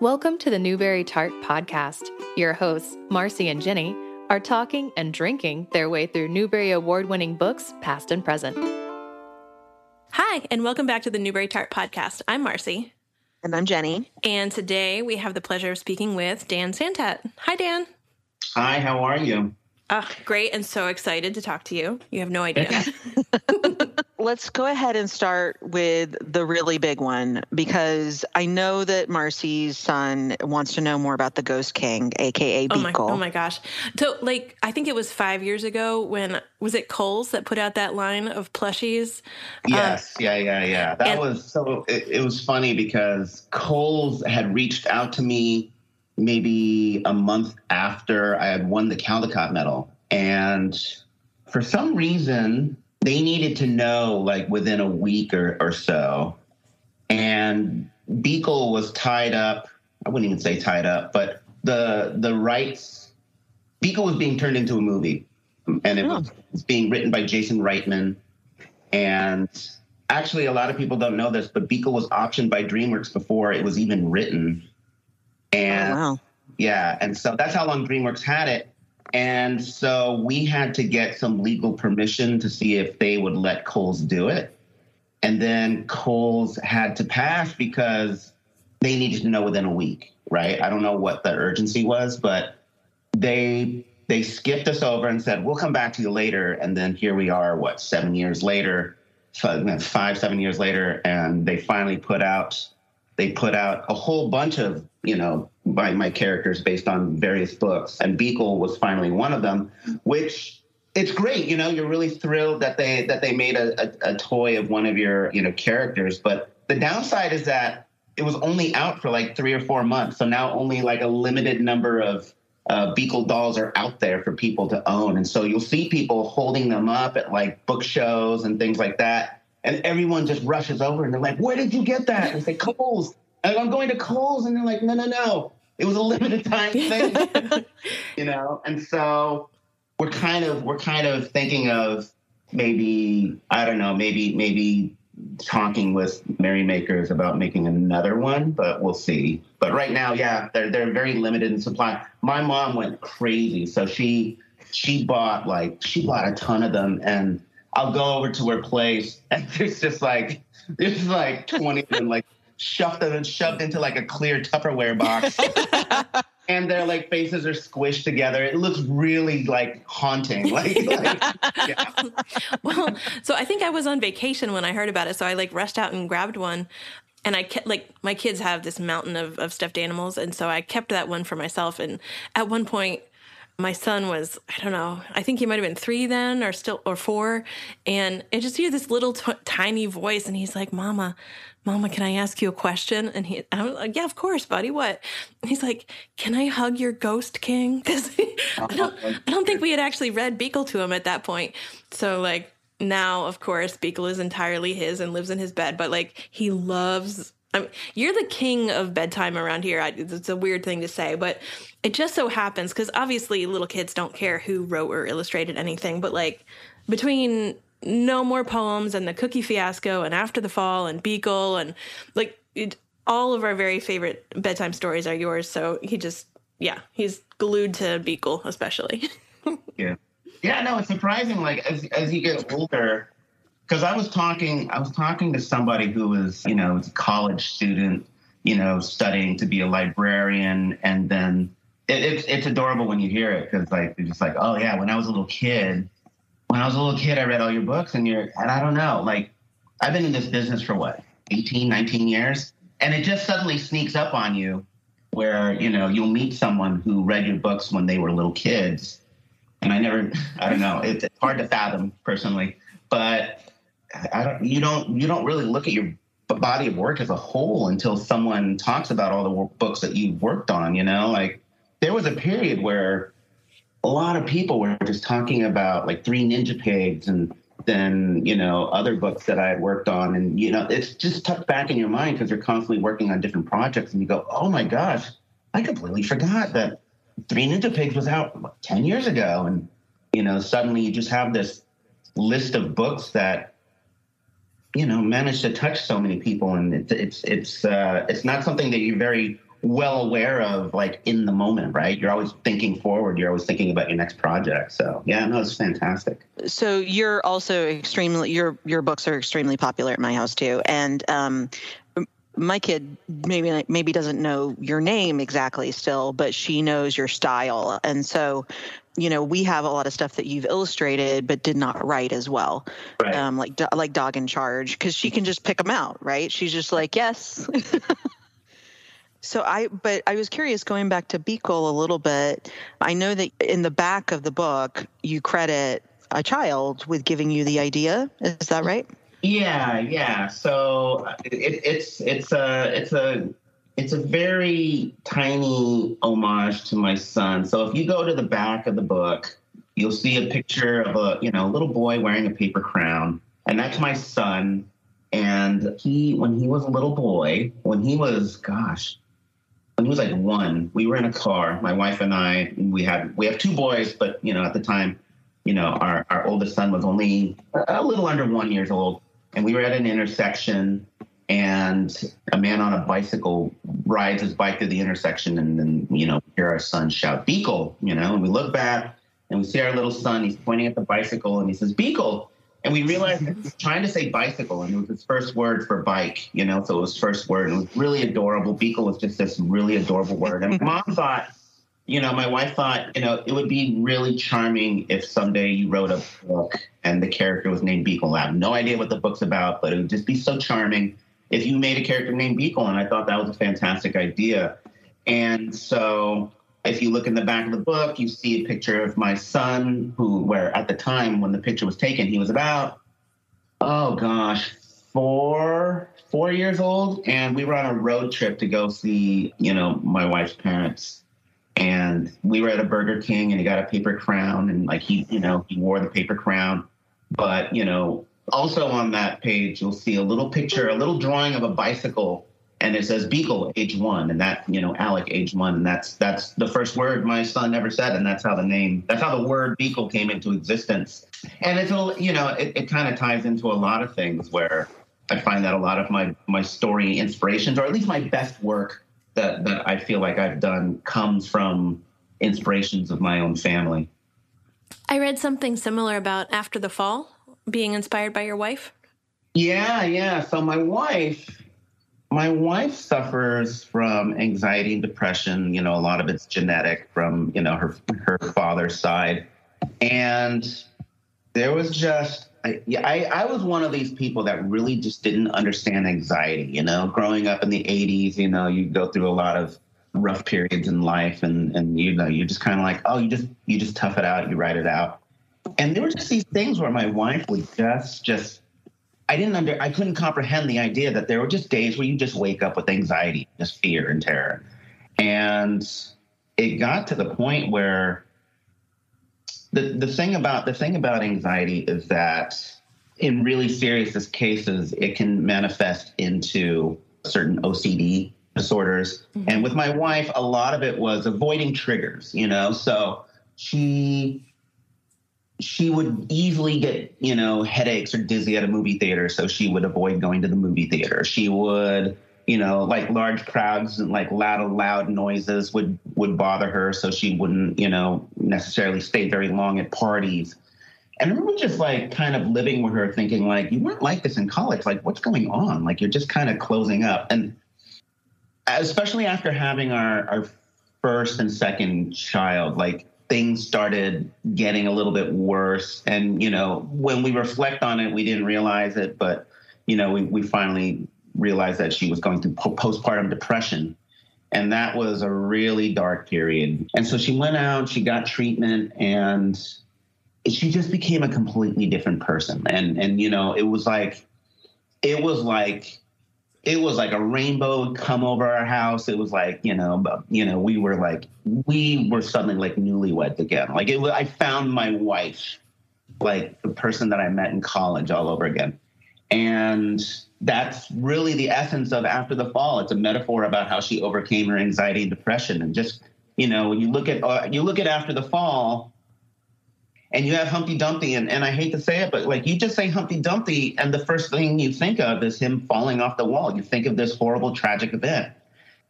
Welcome to the Newbery Tart Podcast. Your hosts, Marcy and Jennie, are talking and drinking their way through Newbery Award winning books, past and present. Hi, and welcome back to the Newbery Tart Podcast. I'm Marcy. And I'm Jennie. And today we have the pleasure of speaking with Dan Santat. Hi, Dan. Hi, how are you? Uh, great, and so excited to talk to you. You have no idea. Let's go ahead and start with the really big one because I know that Marcy's son wants to know more about the Ghost King, aka oh My, oh my gosh! So, like, I think it was five years ago when was it Kohl's that put out that line of plushies? Yes, um, yeah, yeah, yeah. That and, was so. It, it was funny because Kohl's had reached out to me maybe a month after I had won the Caldecott medal. And for some reason, they needed to know like within a week or, or so. And Beekle was tied up. I wouldn't even say tied up, but the the rights Beekle was being turned into a movie. And it, oh. was, it was being written by Jason Reitman. And actually a lot of people don't know this, but Beekle was optioned by DreamWorks before it was even written. And oh, wow. yeah, and so that's how long DreamWorks had it. And so we had to get some legal permission to see if they would let Kohl's do it. And then Kohl's had to pass because they needed to know within a week, right? I don't know what the urgency was, but they they skipped us over and said, "We'll come back to you later." And then here we are, what seven years later, five seven years later, and they finally put out they put out a whole bunch of you know by my characters based on various books and Beekle was finally one of them which it's great you know you're really thrilled that they that they made a, a, a toy of one of your you know characters but the downside is that it was only out for like three or four months so now only like a limited number of uh, Beekle dolls are out there for people to own. And so you'll see people holding them up at like book shows and things like that and everyone just rushes over and they're like, "Where did you get that?" And I say, "Kohl's." And I'm going to Kohl's, and they're like, "No, no, no, it was a limited time thing," you know. And so we're kind of we're kind of thinking of maybe I don't know, maybe maybe talking with Merrymakers about making another one, but we'll see. But right now, yeah, they're they're very limited in supply. My mom went crazy, so she she bought like she bought a ton of them and I'll go over to her place and there's just like there's like 20 of them like shoved them and shoved into like a clear Tupperware box. and their like faces are squished together. It looks really like haunting. Like, like yeah. well, so I think I was on vacation when I heard about it. So I like rushed out and grabbed one. And I kept like my kids have this mountain of, of stuffed animals, and so I kept that one for myself. And at one point, my son was i don't know i think he might have been three then or still or four. And i just hear this little t- tiny voice and he's like mama mama can i ask you a question? And he i'm like yeah of course buddy what? And he's like can i hug your ghost king? Because i don't i don't think we had actually read beekle to him at that point. So like now of course beekle is entirely his and lives in his bed but like he loves I mean, you're the king of bedtime around here. I, it's a weird thing to say, but it just so happens because obviously little kids don't care who wrote or illustrated anything, but like between No More Poems and the Cookie Fiasco and After the Fall and Beekle and like it, all of our very favorite bedtime stories are yours. So he just, yeah, he's glued to Beekle especially. yeah. Yeah, no, it's surprising. Like as as you get older, because I was talking, I was talking to somebody who was, you know, a college student, you know, studying to be a librarian, and then it, it's it's adorable when you hear it because like they're just like, oh yeah, when I was a little kid, when I was a little kid, I read all your books, and you're, and I don't know, like I've been in this business for what 18, 19 years, and it just suddenly sneaks up on you, where you know you'll meet someone who read your books when they were little kids, and I never, I don't know, it's hard to fathom personally, but I don't, you don't, you don't really look at your body of work as a whole until someone talks about all the books that you've worked on. You know, like there was a period where a lot of people were just talking about like Three Ninja Pigs and then you know other books that I had worked on, and you know it's just tucked back in your mind because you're constantly working on different projects, and you go, oh my gosh, I completely forgot that Three Ninja Pigs was out ten years ago, and you know suddenly you just have this list of books that you know managed to touch so many people and it's it's it's uh, it's not something that you're very well aware of like in the moment, right? You're always thinking forward. You're always thinking about your next project. So yeah, no, it's fantastic. So you're also extremely your your books are extremely popular at my house too, and um, my kid maybe maybe doesn't know your name exactly still, but she knows your style, and so you know we have a lot of stuff that you've illustrated but did not write as well, right. um, like like Dog in Charge, because she can just pick them out, right? She's just like yes. So I, but I was curious going back to Beekle a little bit. I know that in the back of the book, you credit a child with giving you the idea. Is that right? Yeah, yeah. So it, it's it's a it's a it's a very tiny homage to my son. So if you go to the back of the book, you'll see a picture of a you know little boy wearing a paper crown, and that's my son. And he, when he was a little boy, when he was, gosh, when he was like one, we were in a car, my wife and I. We had we have two boys, but you know at the time, you know our our oldest son was only a little under one years old, and we were at an intersection, and a man on a bicycle rides his bike through the intersection, and then you know hear our son shout Beekle you know, and we look back and we see our little son. He's pointing at the bicycle and he says Beekle And we realized he's trying to say bicycle, and it was his first word for bike, you know, so it was first word. And it was really adorable. Beekle was just this really adorable word. And mom thought, you know, my wife thought, you know, it would be really charming if someday you wrote a book and the character was named Beekle I have no idea what the book's about, but it would just be so charming if you made a character named Beekle. And I thought that was a fantastic idea. And so if you look in the back of the book, you see a picture of my son, who, where at the time when the picture was taken, he was about, oh gosh, four, four years old. And we were on a road trip to go see, you know, my wife's parents. And we were at a Burger King and he got a paper crown and like he, you know, he wore the paper crown. But, you know, also on that page, you'll see a little picture, a little drawing of a bicycle and it says Beekle, age one, and that you know Alec, age one, and that's that's the first word my son ever said, and that's how the name, that's how the word Beekle came into existence. And it's a you know it, it kind of ties into a lot of things where I find that a lot of my my story inspirations, or at least my best work that that I feel like I've done, comes from inspirations of my own family. I read something similar about After the Fall being inspired by your wife. Yeah, yeah. So my wife my wife suffers from anxiety and depression. You know, a lot of it's genetic from you know her her father's side, and there was just I, I, I was one of these people that really just didn't understand anxiety. You know, growing up in the '80s, you know, you go through a lot of rough periods in life, and and you know, you're just kind of like, oh, you just you just tough it out, you write it out. And there were just these things where my wife would just just I didn't under I couldn't comprehend the idea that there were just days where you just wake up with anxiety, just fear and terror. And it got to the point where the the thing about the thing about anxiety is that in really serious cases it can manifest into certain OCD disorders. Mm-hmm. And with my wife, a lot of it was avoiding triggers, you know. So she she would easily get, you know, headaches or dizzy at a movie theater, so she would avoid going to the movie theater. She would, you know, like large crowds and like loud loud noises would would bother her, so she wouldn't, you know, necessarily stay very long at parties. And I remember just like kind of living with her, thinking like, you weren't like this in college. Like, what's going on? Like, you're just kind of closing up. And especially after having our our first and second child, like things started getting a little bit worse. And, you know, when we reflect on it, we didn't realize it, but, you know, we, we finally realized that she was going through postpartum depression. And that was a really dark period. And so she went out, she got treatment, and she just became a completely different person. And, and, you know, it was like, it was like it was like a rainbow come over our house. It was like, you know, but you know, we were like, we were suddenly like newlyweds again. Like it was, I found my wife, like the person that I met in college all over again. And that's really the essence of After the Fall. It's a metaphor about how she overcame her anxiety and depression. And just, you know, when you look at, uh, you look at After the Fall, and you have Humpty Dumpty, and, and I hate to say it, but like you just say Humpty Dumpty, and the first thing you think of is him falling off the wall. You think of this horrible, tragic event.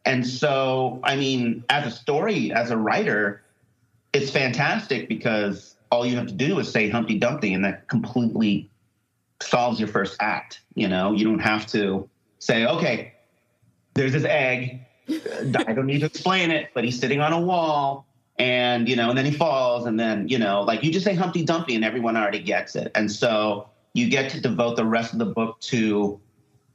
And so, I mean, as a story, as a writer, it's fantastic because all you have to do is say Humpty Dumpty, and that completely solves your first act. You know, you don't have to say, okay, there's this egg. I don't need to explain it, but he's sitting on a wall and, you know, and then he falls and then, you know, like you just say Humpty Dumpty and everyone already gets it. And so you get to devote the rest of the book to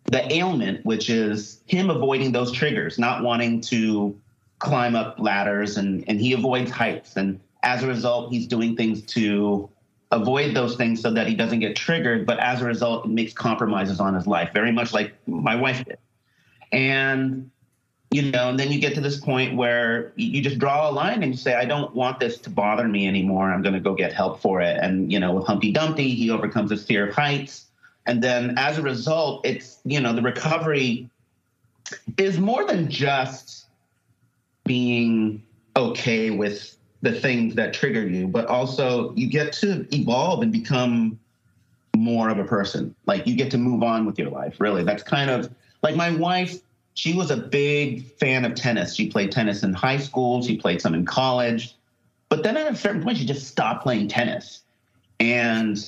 the ailment, which is him avoiding those triggers, not wanting to climb up ladders and, and he avoids heights. And as a result, he's doing things to avoid those things so that he doesn't get triggered. But as a result, it makes compromises on his life, very much like my wife did. And you know, and then you get to this point where you just draw a line and you say, I don't want this to bother me anymore. I'm going to go get help for it. And, you know, with Humpty Dumpty, he overcomes his fear of heights. And then as a result, it's, you know, the recovery is more than just being okay with the things that trigger you, but also you get to evolve and become more of a person. Like you get to move on with your life, really. That's kind of like my wife she was a big fan of tennis. She played tennis in high school, she played some in college. But then at a certain point, she just stopped playing tennis. And,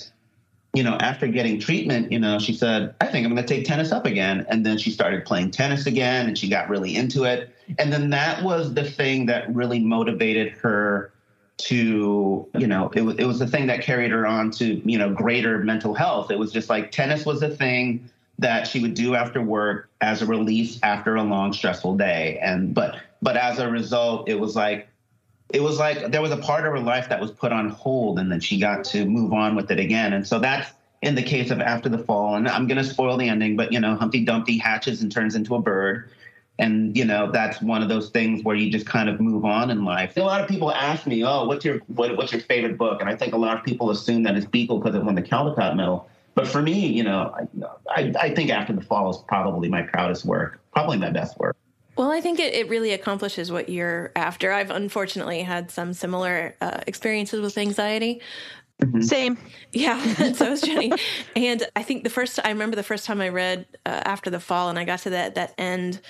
you know, after getting treatment, you know, she said, I think I'm going to take tennis up again. And then she started playing tennis again and she got really into it. And then that was the thing that really motivated her to, you know, it, it was the thing that carried her on to, you know, greater mental health. It was just like tennis was a thing that she would do after work as a release after a long stressful day and but but as a result it was like it was like there was a part of her life that was put on hold and then she got to move on with it again and so that's in the case of after the fall and i'm going to spoil the ending but you know humpty dumpty hatches and turns into a bird and you know that's one of those things where you just kind of move on in life. A lot of people ask me, "Oh, what's your what, what's your favorite book?" And I think a lot of people assume that it's Beekle because it won the Caldecott Medal. But for me, you know, I, I, I think After the Fall is probably my proudest work, probably my best work. Well, I think it, it really accomplishes what you're after. I've unfortunately had some similar uh, experiences with anxiety. Mm-hmm. Same. Yeah, so is Jennie. and I think the first, I remember the first time I read uh, After the Fall and I got to that, that end,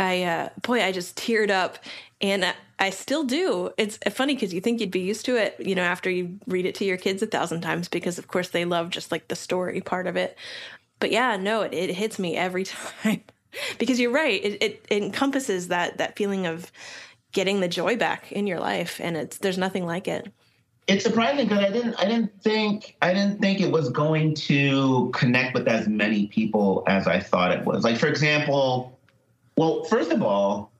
I, uh, boy, I just teared up. And I still do. It's funny because you think you'd be used to it, you know, after you read it to your kids a thousand times, because of course they love just like the story part of it. But yeah, no, it, it hits me every time because you're right. It, it, it encompasses that that feeling of getting the joy back in your life, and it's there's nothing like it. It's surprising because I didn't I didn't think I didn't think it was going to connect with as many people as I thought it was. Like for example, well, first of all,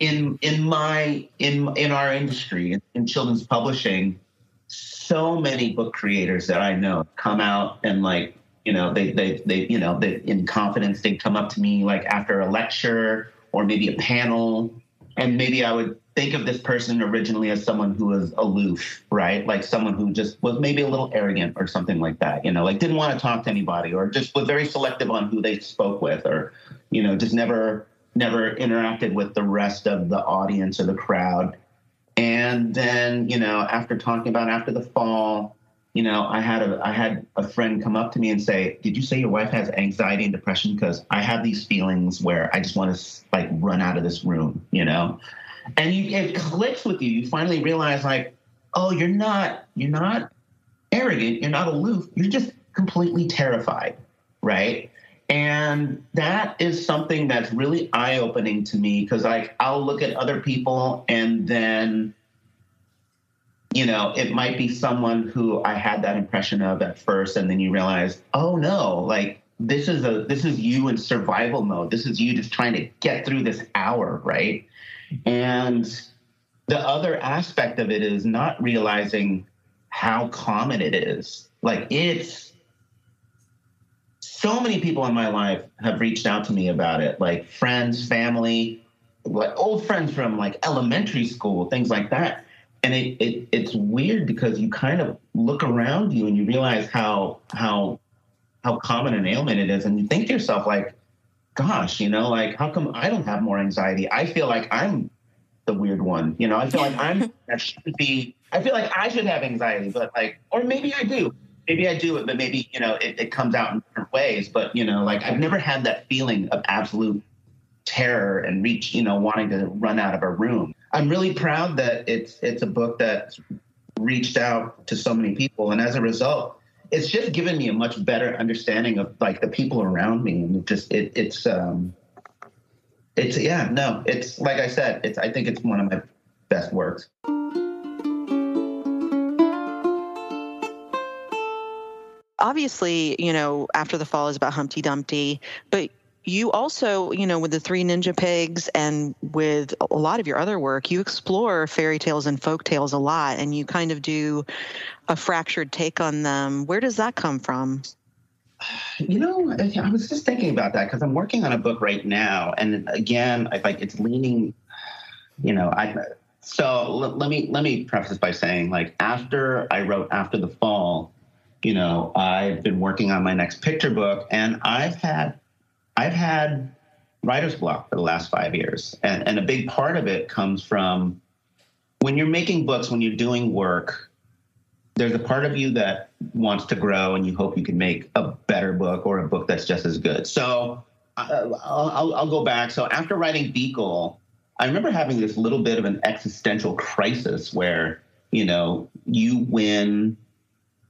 in in my in in our industry in children's publishing so many book creators that i know come out and like you know they they they you know they in confidence they come up to me like after a lecture or maybe a panel. And maybe i would think of this person originally as someone who was aloof right? Like someone who just was maybe a little arrogant or something like that you know? Like didn't want to talk to anybody or just was very selective on who they spoke with or you know just never never interacted with the rest of the audience or the crowd. And then, you know, after talking about after the fall, you know, I had a I had a friend come up to me and say, "Did you say your wife has anxiety and depression? Because I have these feelings where I just want to like run out of this room, you know." And you, it clicks with you. You finally realize, like, oh, you're not you're not arrogant. You're not aloof. You're just completely terrified, right? And that is something that's really eye opening to me because like I'll look at other people and then you know, it might be someone who I had that impression of at first, and then you realize, oh no, like this is a this is you in survival mode. This is you just trying to get through this hour, right? And the other aspect of it is not realizing how common it is. Like it's so many people in my life have reached out to me about it, like friends, family, like old friends from like elementary school, things like that. And it, it it's weird because you kind of look around you and you realize how how how common an ailment it is, and you think to yourself like, gosh, you know, like how come I don't have more anxiety? I feel like I'm the weird one. You know, I feel like I'm that should be. I feel like I should have anxiety, but like, or maybe I do maybe I do it, but maybe you know it, it comes out in different ways. But you know, like I've never had that feeling of absolute terror and reach, you know, wanting to run out of a room. I'm really proud that it's it's a book that reached out to so many people, and as a result, it's just given me a much better understanding of like the people around me, and it just it, it's um, it's yeah, no, it's like I said, it's I think it's one of my best works. Obviously, you know, after the fall is about Humpty Dumpty, but you also, you know, with the three ninja pigs and with a lot of your other work, you explore fairy tales and folk tales a lot and you kind of do a fractured take on them. Where does that come from? You know, I was just thinking about that because I'm working on a book right now, and again, I like it's leaning. You know, I so let me let me preface by saying, like, after I wrote After the Fall, you know, I've been working on my next picture book, and I've had I've had writer's block for the last five years. And, and a big part of it comes from when you're making books, when you're doing work, there's a part of you that wants to grow and you hope you can make a better book or a book that's just as good. So uh, I'll, I'll, I'll go back. So after writing Beekle, I remember having this little bit of an existential crisis where, you know, you win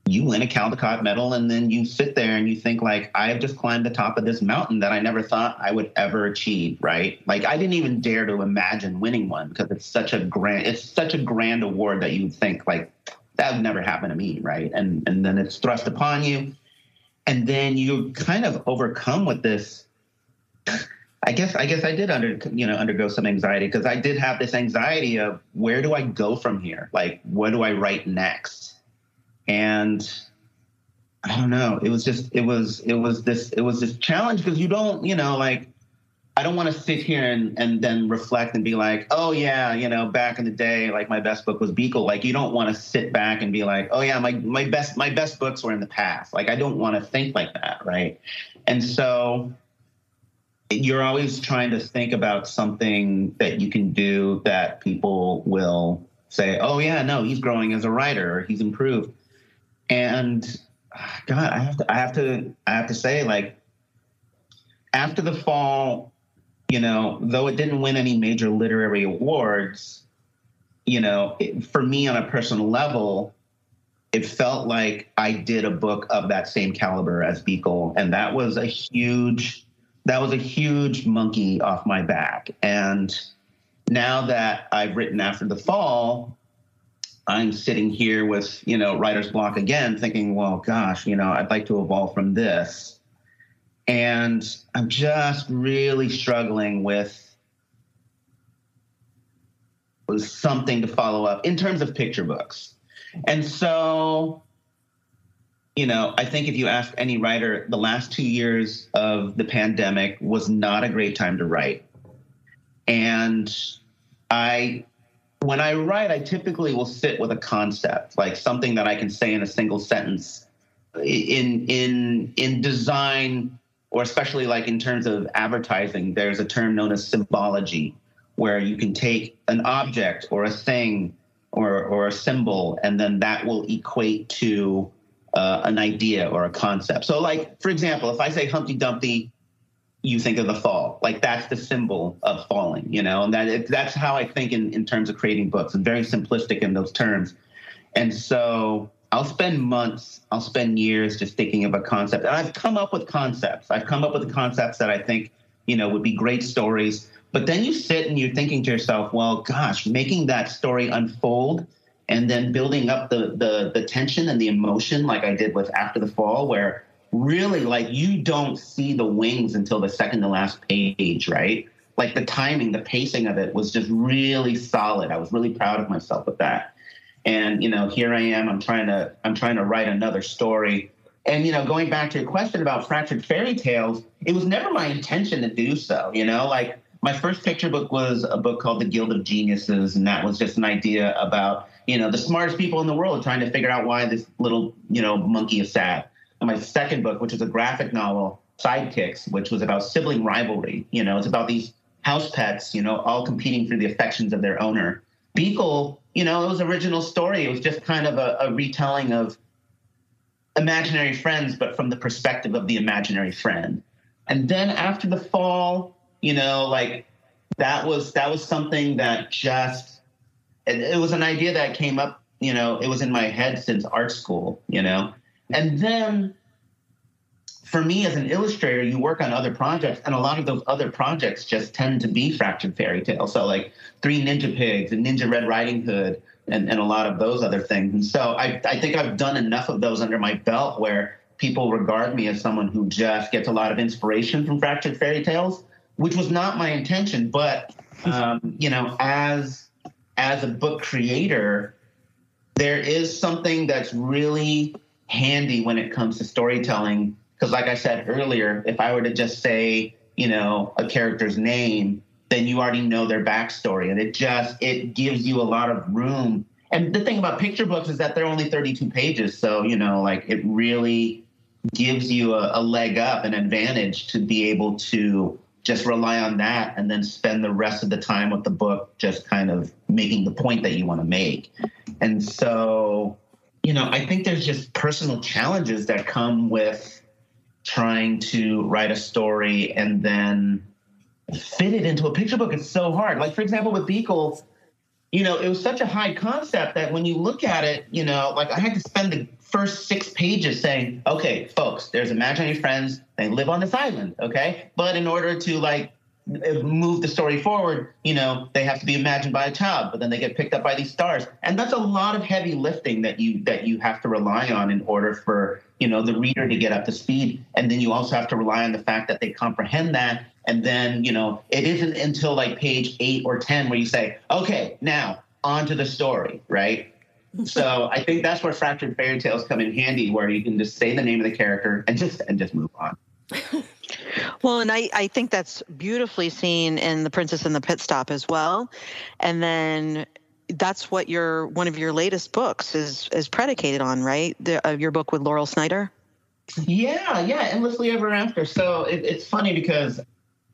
you win a Caldecott medal and then you sit there and you think like I have just climbed the top of this mountain that I never thought I would ever achieve, right? Like I didn't even dare to imagine winning one because it's such a grand it's such a grand award that you think like that would never happen to me, right? And and then it's thrust upon you and then you're kind of overcome with this I guess I guess I did under you know undergo some anxiety because I did have this anxiety of where do I go from here? Like what do I write next? And I don't know. It was just it was it was this it was this challenge because you don't you know like I don't want to sit here and and then reflect and be like oh yeah you know back in the day like my best book was Beekle like you don't want to sit back and be like oh yeah my my best my best books were in the past. Like I don't want to think like that right? And so you're always trying to think about something that you can do that people will say oh yeah no he's growing as a writer or he's improved and God, I have to, I have to, I have to say, like, after the fall, you know, though it didn't win any major literary awards, you know, it, for me on a personal level, it felt like I did a book of that same caliber as Beekle, and that was a huge, that was a huge monkey off my back. And now that I've written after the fall, I'm sitting here with, you know, writer's block again, thinking, well, gosh, you know, I'd like to evolve from this. And I'm just really struggling with something to follow up in terms of picture books. And so, you know, I think if you ask any writer, the last two years of the pandemic was not a great time to write. And I when I write, I typically will sit with a concept, like something that I can say in a single sentence. In in in design, or especially like in terms of advertising, there's a term known as symbology, where you can take an object or a thing or or a symbol, and then that will equate to uh, an idea or a concept. So, like for example, if I say Humpty Dumpty you think of the fall. Like that's the symbol of falling, you know, and that it, that's how I think in, in terms of creating books. It's very simplistic in those terms. And so I'll spend months, I'll spend years just thinking of a concept. And I've come up with concepts. I've come up with concepts that I think, you know, would be great stories. But then you sit and you're thinking to yourself, well, gosh, making that story unfold and then building up the the the tension and the emotion like I did with After the Fall, where really like you don't see the wings until the second to last page, right? Like the timing, the pacing of it was just really solid. I was really proud of myself with that. And you know, here I am. I'm trying to I'm trying to write another story. And you know, going back to your question about fractured fairy tales, it was never my intention to do so. You know, like my first picture book was a book called The Guild of Geniuses, and that was just an idea about you know the smartest people in the world trying to figure out why this little you know monkey is sad my second book, which is a graphic novel, Sidekicks, which was about sibling rivalry. You know, it's about these house pets, you know, all competing for the affections of their owner. Beekle, you know, it was original story. It was just kind of a, a retelling of imaginary friends, but from the perspective of the imaginary friend. And then after the fall, You know, like that was that was something that just it, it was an idea that came up. You know, it was in my head since art school. You know, and then for me as an illustrator, you work on other projects, and a lot of those other projects just tend to be fractured fairy tales. So, like Three Ninja Pigs and Ninja Red Riding Hood, and, and a lot of those other things. And so, I, I think I've done enough of those under my belt where people regard me as someone who just gets a lot of inspiration from fractured fairy tales, which was not my intention. But um, you know, as as a book creator, there is something that's really handy when it comes to storytelling because, like I said earlier, if I were to just say, you know, a character's name, then you already know their backstory, and it just it gives you a lot of room. And the thing about picture books is that they're only 32 pages, so you know, like it really gives you a, a leg up, an advantage to be able to just rely on that and then spend the rest of the time with the book just kind of making the point that you want to make. And so, you know, I think there's just personal challenges that come with trying to write a story and then fit it into a picture book. It's so hard. Like, for example, with Beekle, you know, it was such a high concept that when you look at it, you know, like I had to spend the first six pages saying, okay, folks, there's imaginary friends. They live on this island, okay? But in order to like Uh, move the story forward, you know, they have to be imagined by a child, but then they get picked up by these stars. And that's a lot of heavy lifting that you that you have to rely on in order for, you know, the reader to get up to speed. And then you also have to rely on the fact that they comprehend that. And then, you know, it isn't until like page eight or ten where you say, okay, now on to the story, right? so I think that's where fractured fairy tales come in handy, where you can just say the name of the character and just and just move on. Well, and I, I think that's beautifully seen in The Princess and the Pit Stop as well. And then that's what your one of your latest books is is predicated on, right? The, uh, your book with Laurel Snyder. Yeah, yeah, endlessly ever after. So it, it's funny because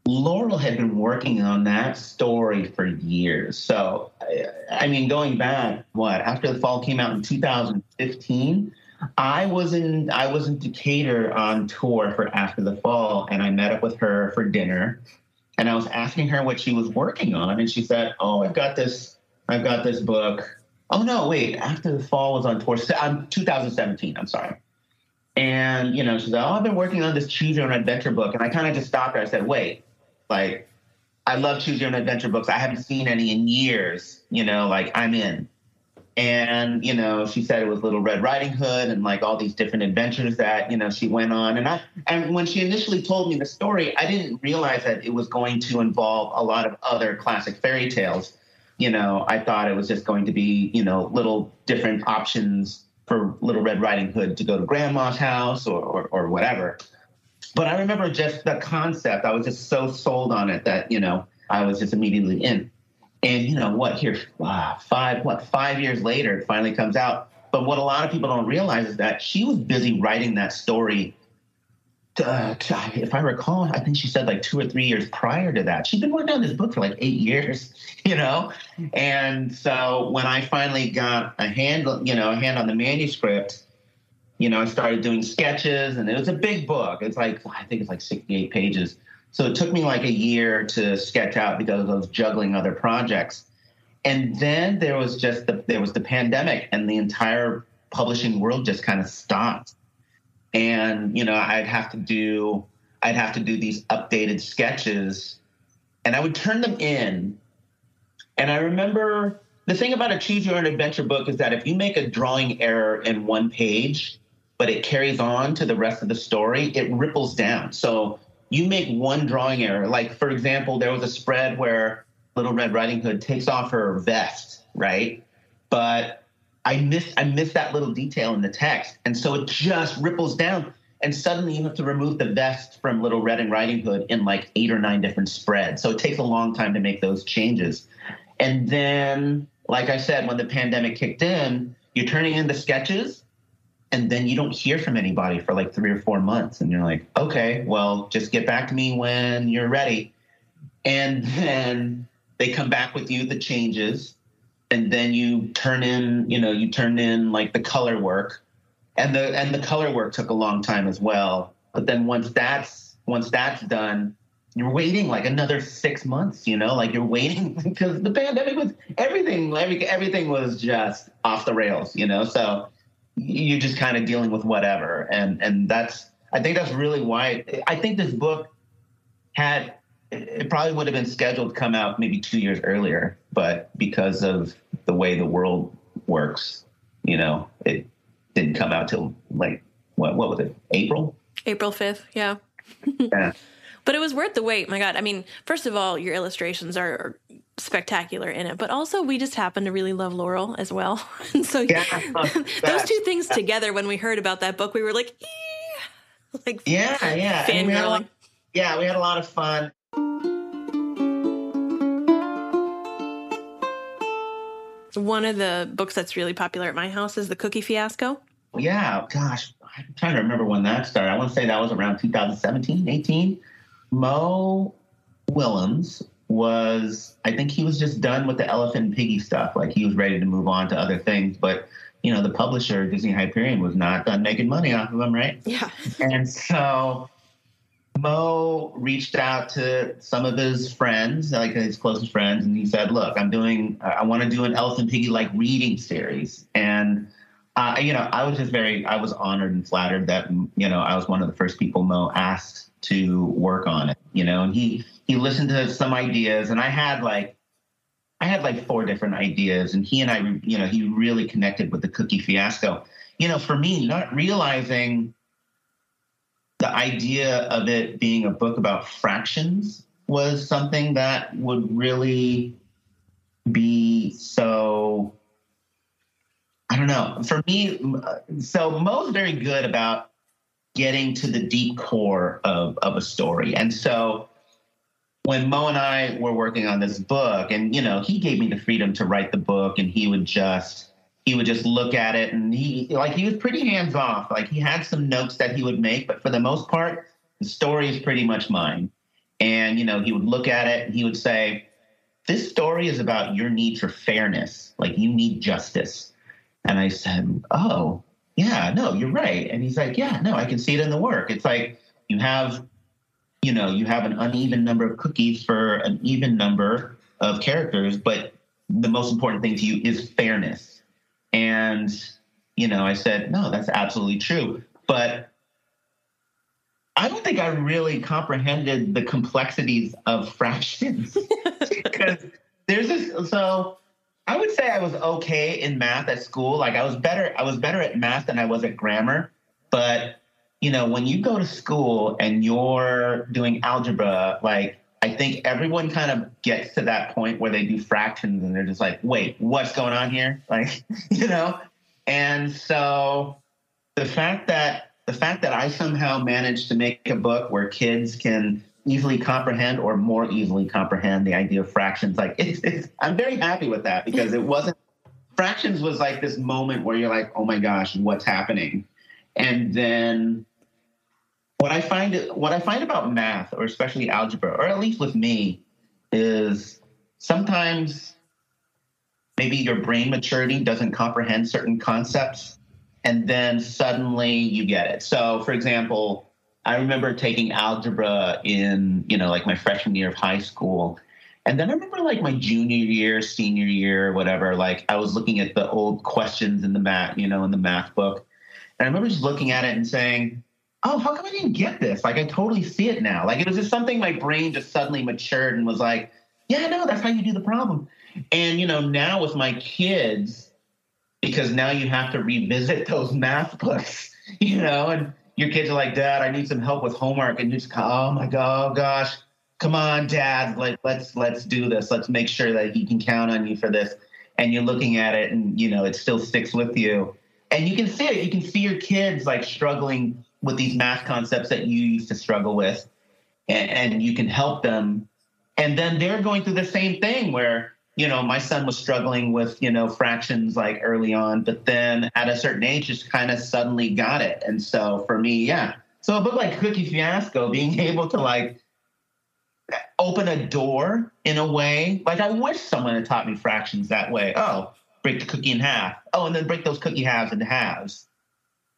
Laurel had been working on that story for years. So I, I mean, going back, what after the fall came out in 2015 I was in I was in Decatur on tour for After the Fall, and I met up with her for dinner, and I was asking her what she was working on, and she said, "Oh, I've got this I've got this book." Oh no, wait, After the Fall was on tour. I'm um, 2017. I'm sorry. And you know, she said, "Oh, I've been working on this Choose Your Own Adventure book," and I kind of just stopped her. I said, "Wait, like." I love choose your own adventure books. I haven't seen any in years. You know, like I'm in and you know she said it was little red riding hood and like all these different adventures that you know she went on. And i and when she initially told me the story i didn't realize that it was going to involve a lot of other classic fairy tales. You know i thought it was just going to be you know little different options for little red riding hood to go to grandma's house or or, or whatever. But i remember just the concept. I was just so sold on it that you know i was just immediately in and you know what? Here, wow, five what five years later, it finally comes out. But what a lot of people don't realize is that she was busy writing that story. To, to, if I recall, I think she said like two or three years prior to that. She'd been working on this book for like eight years, you know. And so when I finally got a hand, you know, a hand on the manuscript, you know, I started doing sketches, and it was a big book. It's like I think it's like sixty-eight pages so it took me like a year to sketch out because I was juggling other projects. And then there was just the there was the pandemic and the entire publishing world just kind of stopped. And you know, I'd have to do I'd have to do these updated sketches and I would turn them in. And I remember the thing about a choose your own adventure book is that if you make a drawing error in one page, but it carries on to the rest of the story, it ripples down. So you make one drawing error. Like, for example, there was a spread where Little Red Riding Hood takes off her vest, right? But I missed I missed that little detail in the text. And so it just ripples down. And suddenly you have to remove the vest from Little Red and Riding Hood in like eight or nine different spreads. So it takes a long time to make those changes. And then, like I said, when the pandemic kicked in, you're turning in the sketches and then you don't hear from anybody for like three or four months and you're like okay well just get back to me when you're ready and then they come back with you the changes and then you turn in you know you turn in like the color work and the and the color work took a long time as well but then once that's once that's done you're waiting like another six months, you know, like you're waiting because the pandemic was everything, every, everything was just off the rails, you know. So you're just kind of dealing with whatever, and and that's I think that's really why I think this book had it probably would have been scheduled to come out maybe two years earlier, but because of the way the world works, you know, it didn't come out till like what what was it April April fifth, yeah. yeah. But it was worth the wait. My God. I mean, first of all, your illustrations are spectacular in it, but also we just happen to really love Laurel as well. And so Yeah, those two things together, when we heard about that book, we were like, like Yeah, yeah. And we lot- yeah, we had a lot of fun. One of the books that's really popular at my house is The Cookie Fiasco. Yeah, gosh, I'm trying to remember when that started. I want to say that was around 2017, 18. Mo Willems was, I think he was just done with the Elephant and Piggy stuff. Like he was ready to move on to other things. But, you know, the publisher, Disney Hyperion, was not done making money off of him, right? Yeah. and so Mo reached out to some of his friends, like his closest friends, and he said, "Look, I'm doing. I want to do an Elephant Piggy like reading series." And uh, you know, I was just very, I was honored and flattered that you know I was one of the first people Mo asked to work on it. You know, and he he listened to some ideas, and I had like. I had like four different ideas, and he and I, you know, he really connected with the cookie fiasco. You know, for me, not realizing the idea of it being a book about fractions was something that would really be so i don't know for me so mo's very good about getting to the deep core of, of a story and so when mo and i were working on this book and you know he gave me the freedom to write the book and he would just he would just look at it and he like he was pretty hands off. Like he had some notes that he would make, but for the most part, the story is pretty much mine. And you know, he would look at it and he would say, "This story is about your need for fairness. Like you need justice." And I said, "Oh, yeah, no, you're right." And he's like, "Yeah, no, I can see it in the work. It's like you have, you know, you have an uneven number of cookies for an even number of characters, but the most important thing to you is fairness." And, you know, I said, no, that's absolutely true. But I don't think I really comprehended the complexities of fractions. Because there's this, so I would say I was okay in math at school. Like I was better, I was better at math than I was at grammar. But, you know, when you go to school and you're doing algebra, like I think everyone kind of gets to that point where they do fractions and they're just like, wait, what's going on here? Like, you know? And so the fact that the fact that I somehow managed to make a book where kids can easily comprehend or more easily comprehend the idea of fractions, like it's, it's I'm very happy with that because it wasn't fractions was like this moment where you're like, oh my gosh, what's happening? And then what I find what I find about math, or especially algebra, or at least with me, is sometimes maybe your brain maturity doesn't comprehend certain concepts, and then suddenly you get it. So, for example, I remember taking algebra in you know like my freshman year of high school. And then I remember like my junior year, senior year, whatever, like I was looking at the old questions in the math, you know, in the math book. And I remember just looking at it and saying, oh, how come I didn't get this? Like, I totally see it now. Like, it was just something my brain just suddenly matured and was like, yeah, no, that's how you do the problem. And, you know, now with my kids, because now you have to revisit those math books, you know, and your kids are like, Dad, I need some help with homework. And you just oh my God, oh gosh, come on, Dad, like, let's, let's do this. Let's make sure that he can count on you for this. And you're looking at it and, you know, it still sticks with you. And you can see it. You can see your kids like struggling with these math concepts that you used to struggle with and, and, you can help them. And then they're going through the same thing where you know my son was struggling with you know fractions like early on but then at a certain age just kind of suddenly got it. And so for me yeah. So a book like cookie fiasco being able to like open a door in a way like i wish someone had taught me fractions that way. Oh break the cookie in half. Oh and then break those cookie halves into halves.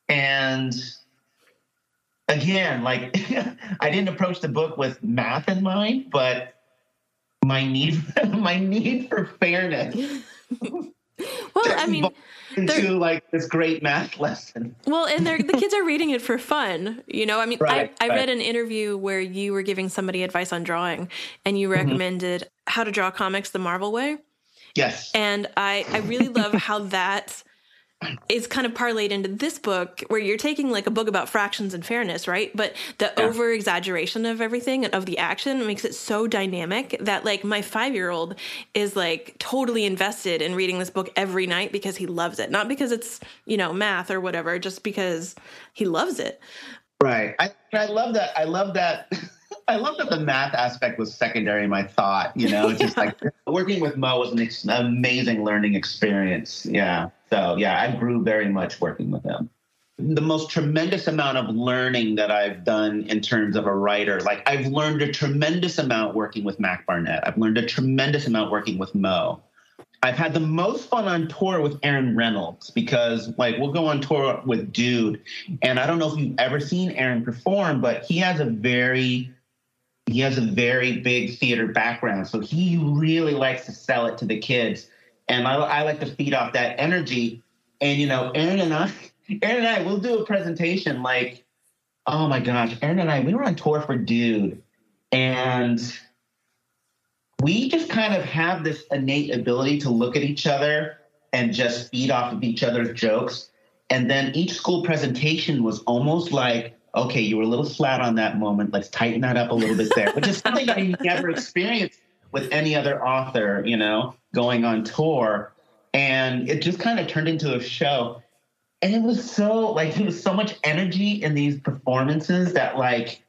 And again, like I didn't approach the book with math in mind, but my need my need for fairness. well, I mean, into like this great math lesson. Well, and the kids are reading it for fun. You know, I mean, right, I, I right. read an interview where you were giving somebody advice on drawing, and you mm-hmm. recommended mm-hmm. how to draw comics the Marvel way. Yes, and I I really love how that is kind of parlayed into this book where you're taking like a book about fractions and fairness, right? But the yeah. over exaggeration of everything and of the action makes it so dynamic that like my five year old is like totally invested in reading this book every night because he loves it. Not because it's, you know, math or whatever, just because he loves it. Right. I, I love that. I love that. I love that the math aspect was secondary in my thought. You know, just like working with Mo was an ex- amazing learning experience. Yeah. So yeah, I grew very much working with him. The most tremendous amount of learning that I've done in terms of a writer, like I've learned a tremendous amount working with Mac Barnett. I've learned a tremendous amount working with Mo. I've had the most fun on tour with Aaron Reynolds because, like, we'll go on tour with Dude, and I don't know if you've ever seen Aaron perform, but he has a very he has a very big theater background, so he really likes to sell it to the kids and I, I like to feed off that energy. And you know, Aaron and I, Aaron and I, we'll do a presentation like, oh my gosh, Aaron and I, we were on tour for Dude, and we just kind of have this innate ability to look at each other and just feed off of each other's jokes. And then each school presentation was almost like, okay, you were a little flat on that moment. Let's tighten that up a little bit there, which is something I never experienced with any other author, you know, going on tour. And it just kind of turned into a show. And it was so like there was so much energy in these performances that like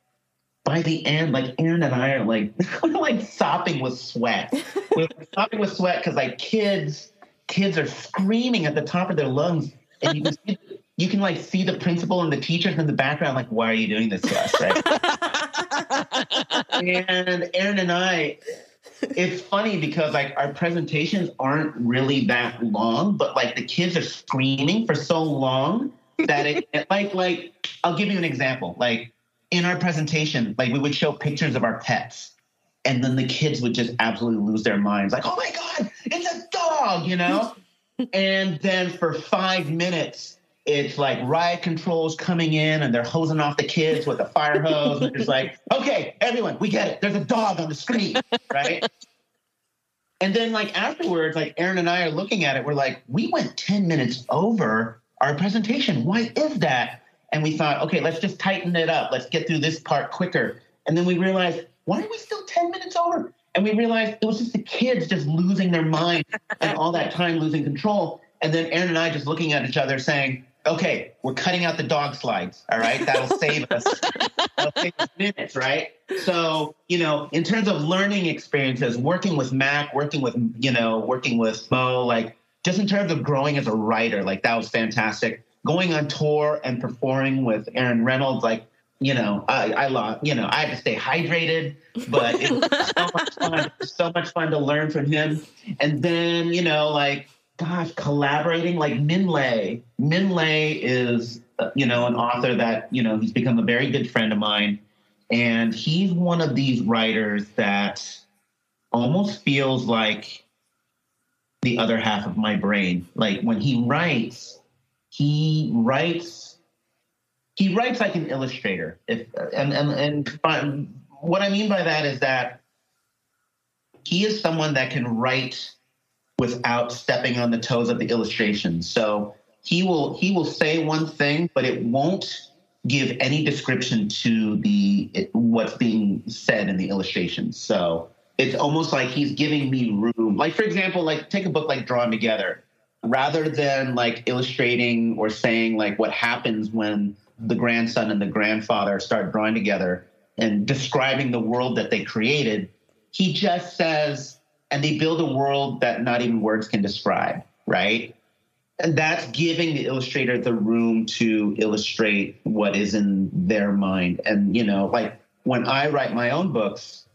by the end, like Aaron and I are like like sopping with sweat. We're sopping with sweat because like kids, kids are screaming at the top of their lungs, and you can see, you can like see the principal and the teachers in the background, like, why are you doing this to us? Right? and Aaron and I, it's funny because like our presentations aren't really that long, but like the kids are screaming for so long that it, it like like I'll give you an example. Like in our presentation, like we would show pictures of our pets, and then the kids would just absolutely lose their minds, like, oh my god, it's a dog, you know. and then for five minutes, it's like riot controls coming in and they're hosing off the kids with a fire hose. and it's like, okay, everyone, we get it. There's a dog on the screen, right? and then like afterwards, like Aaron and I are looking at it, we're like, we went 10 minutes over our presentation. Why is that? And we thought, okay, let's just tighten it up. Let's get through this part quicker. And then we realized, why are we still 10 minutes over? And we realized it was just the kids just losing their mind and all that time losing control. And then Aaron and I just looking at each other saying, okay, we're cutting out the dog slides. All right, that'll save us. that'll save us minutes, right? So, you know, in terms of learning experiences, working with Mac, working with, you know, working with Mo, like just in terms of growing as a writer, like that was fantastic. Going on tour and performing with Aaron Reynolds, like, you know, I, I love, you know, I had to stay hydrated, but it was so much fun, so much fun to learn from him. And then, you know, like gosh, collaborating like Minh Lê. Minh Lê is, uh, you know, an author that, you know, he's become a very good friend of mine. And he's one of these writers that almost feels like the other half of my brain. Like when he writes, he writes, he writes like an illustrator. If and and and by, what I mean by that is that he is someone that can write without stepping on the toes of the illustration. So he will he will say one thing, but it won't give any description to the what's being said in the illustration. So it's almost like he's giving me room. Like for example, like take a book like Drawn Together. Rather than like illustrating or saying like what happens when the grandson and the grandfather start drawing together and describing the world that they created, he just says and they build a world that not even words can describe, right? And that's giving the illustrator the room to illustrate what is in their mind. And, you know, like when I write my own books,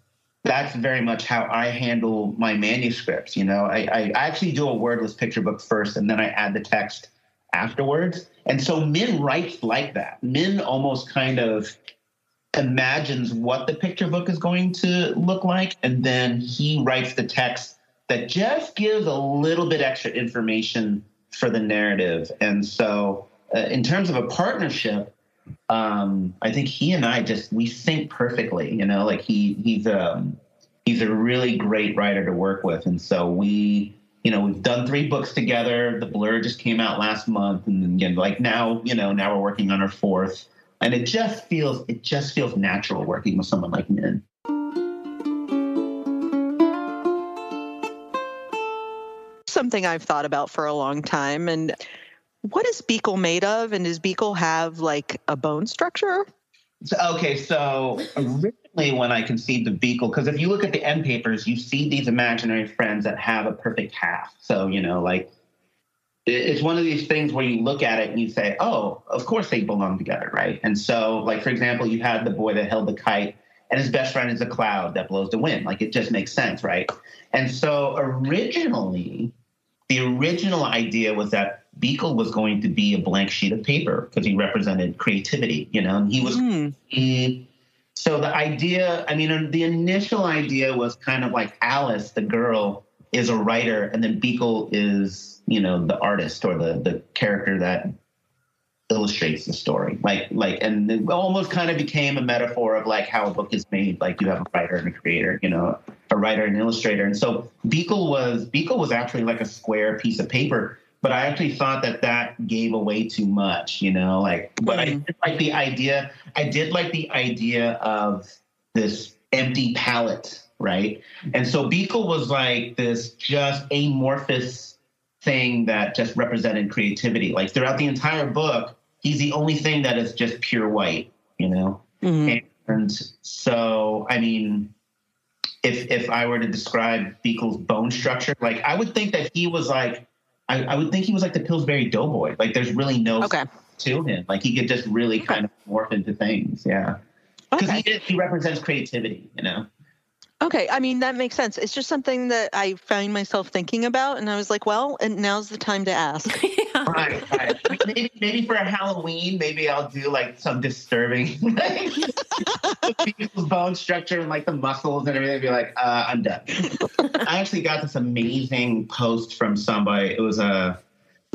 that's very much how I handle my manuscripts. You know, I, I actually do a wordless picture book first, and then I add the text afterwards. And so Minh writes like that. Minh almost kind of imagines what the picture book is going to look like, and then he writes the text that just gives a little bit extra information for the narrative. And so, uh, in terms of a partnership, um, I think he and I just we sync perfectly. You know, like he he's um he's a really great writer to work with, and so we you know we've done three books together. The Blur just came out last month, and then again, like now you know now we're working on our fourth, and it just feels it just feels natural working with someone like Minh. Something I've thought about for a long time, and what is Beekle made of? And does Beekle have like a bone structure? So, okay, so originally when I conceived of Beekle, because if you look at the end papers, you see these imaginary friends that have a perfect half. So, you know, like it's one of these things where you look at it and you say, oh, of course they belong together, right? And so, like, for example, you had the boy that held the kite and his best friend is a cloud that blows the wind. Like, it just makes sense, right? And so, originally, the original idea was that Beekle was going to be a blank sheet of paper because he represented creativity, you know, and he was. Mm. He, so the idea, I mean, the initial idea was kind of like Alice, the girl, is a writer, and then Beekle is, you know, the artist or the the character that illustrates the story. Like, like, and it almost kind of became a metaphor of like how a book is made. Like you have a writer and a creator, you know, a writer and illustrator. And so Beekle was Beekle was actually like a square piece of paper but I actually thought that that gave away too much, you know, like, but mm-hmm. I did like the idea, I did like the idea of this empty palette, right? And so Beekle was like this just amorphous thing that just represented creativity. Like throughout the entire book, he's the only thing that is just pure white, you know? Mm-hmm. And so, I mean, if if I were to describe Beekle's bone structure, like I would think that he was like I, I, would think he was like the Pillsbury Doughboy. Like there's really no okay. to him. Like he could just really okay. kind of morph into things. Yeah. Because okay. he, he represents creativity, you know? Okay, I mean that makes sense. It's just something that I found myself thinking about, and I was like, "Well, and now's the time to ask." yeah. Right, right. Maybe, maybe for Halloween, maybe I'll do like some disturbing like people's bone structure and like the muscles and everything. Be like, uh, I'm done. I actually got this amazing post from somebody. It was a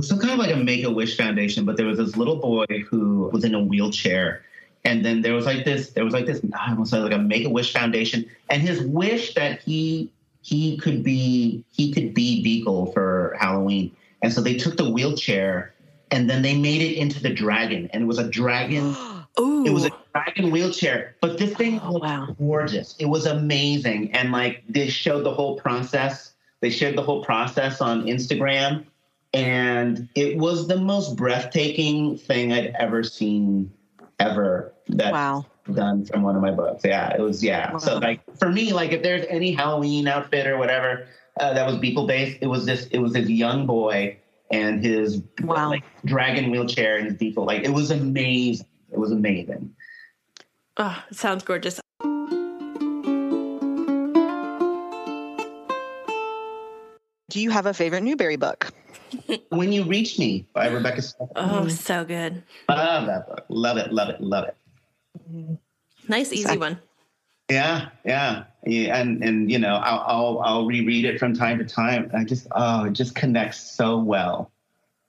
some kind of like a Make a Wish Foundation, but there was this little boy who was in a wheelchair and then there was like this, there was like this, I almost say like a Make a Wish Foundation, and his wish that he he could be he could be Beekle for Halloween, and so they took the wheelchair and then they made it into the dragon, and it was a dragon. Ooh. It was a dragon wheelchair, but this thing oh, was wow. gorgeous. It was amazing, and like they showed the whole process. They shared the whole process on Instagram, and it was the most breathtaking thing I'd ever seen ever that wow. done from one of my books. Yeah, it was yeah. Wow. So like for me, like if there's any Halloween outfit or whatever uh, that was Beekle based, it was this it was this young boy and his wow. like dragon wheelchair and his Beekle. Like it was amazing. It was amazing. Oh, it sounds gorgeous. Do you have a favorite Newbery book? When You Reach Me by Rebecca Oh, mm. so good. Love that book. Love it, love it, love it. Mm-hmm. Nice, easy one. Yeah, yeah, yeah, and and you know, I'll, I'll I'll reread it from time to time. I just oh, it just connects so well.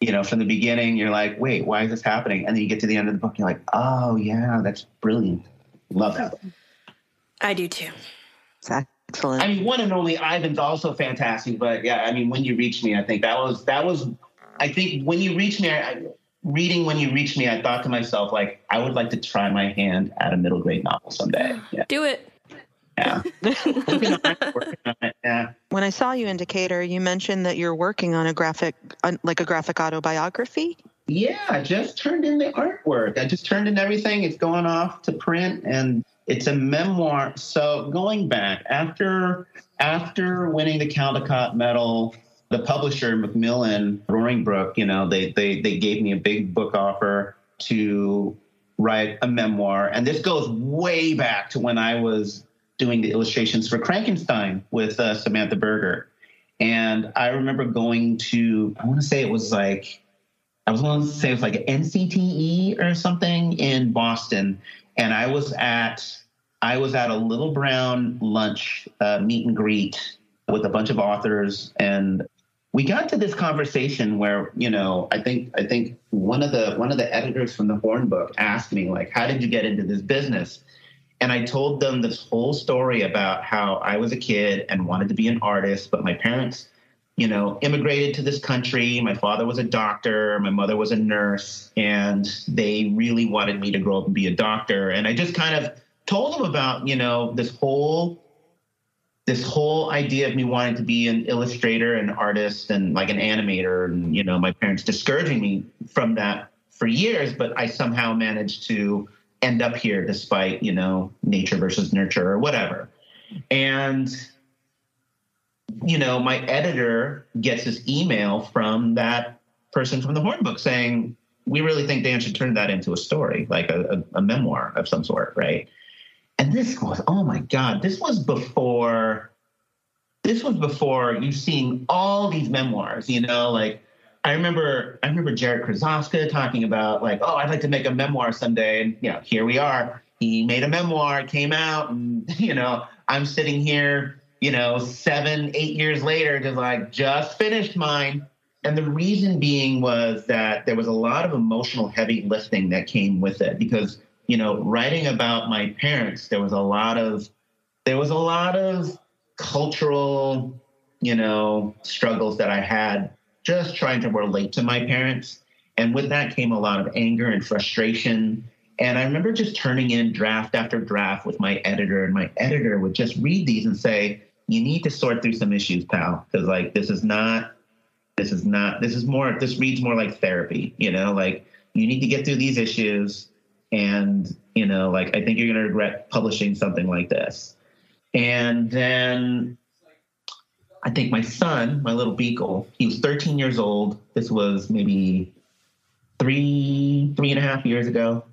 You know, from the beginning, you're like, wait, why is this happening? And then you get to the end of the book, you're like, oh yeah, that's brilliant. Love that. I do too. Excellent. I mean, one and only Ivan's also fantastic, but yeah, I mean, when you reach me, I think that was that was, I think when you reach me, I, reading when you reach me, I thought to myself like, I would like to try my hand at a middle grade novel someday. Yeah. Do it. Yeah. yeah. When I saw you in Decatur, you mentioned that you're working on a graphic, like a graphic autobiography. Yeah, I just turned in the artwork. I just turned in everything. It's going off to print, and it's a memoir. So going back after after winning the Caldecott Medal, the publisher Macmillan Roaring Brook, you know, they they they gave me a big book offer to write a memoir, and this goes way back to when I was doing the illustrations for Crankenstein with uh, Samantha Berger, and I remember going to I want to say it was like I was going to say it was like NCTE or something in Boston, and I was at I was at a little brown lunch uh, meet and greet with a bunch of authors, and we got to this conversation where you know I think I think one of the one of the editors from the Horn Book asked me like, "How did you get into this business?" And I told them this whole story about how I was a kid and wanted to be an artist, but my parents you know, immigrated to this country. My father was a doctor, my mother was a nurse, and they really wanted me to grow up and be a doctor. And I just kind of told them about, you know, this whole this whole idea of me wanting to be an illustrator and artist and like an animator and you know my parents discouraging me from that for years but i somehow managed to end up here despite you know nature versus nurture or whatever and you know, my editor gets this email from that person from the Horn Book saying, "We really think Dan should turn that into a story, like a, a, a memoir of some sort, right?" And this was, oh my God, this was before. This was before you seeing all these memoirs, you know, like I remember I remember Jarrett Krosoczka talking about like, oh, I'd like to make a memoir someday. And you know, here we are. He made a memoir, came out, and you know, I'm sitting here you know, seven, eight years later to like just finished mine. And the reason being was that there was a lot of emotional heavy lifting that came with it because, you know, writing about my parents, there was a lot of there was a lot of cultural, you know, struggles that I had just trying to relate to my parents. And with that came a lot of anger and frustration. And I remember just turning in draft after draft with my editor, and my editor would just read these and say, you need to sort through some issues, pal, because like this is not, this is not, this is more, this reads more like therapy. You know, like you need to get through these issues, and you know, like I think you're gonna regret publishing something like this. And then I think my son, my little Beagle, he was 13 years old. This was maybe three, three and a half years ago.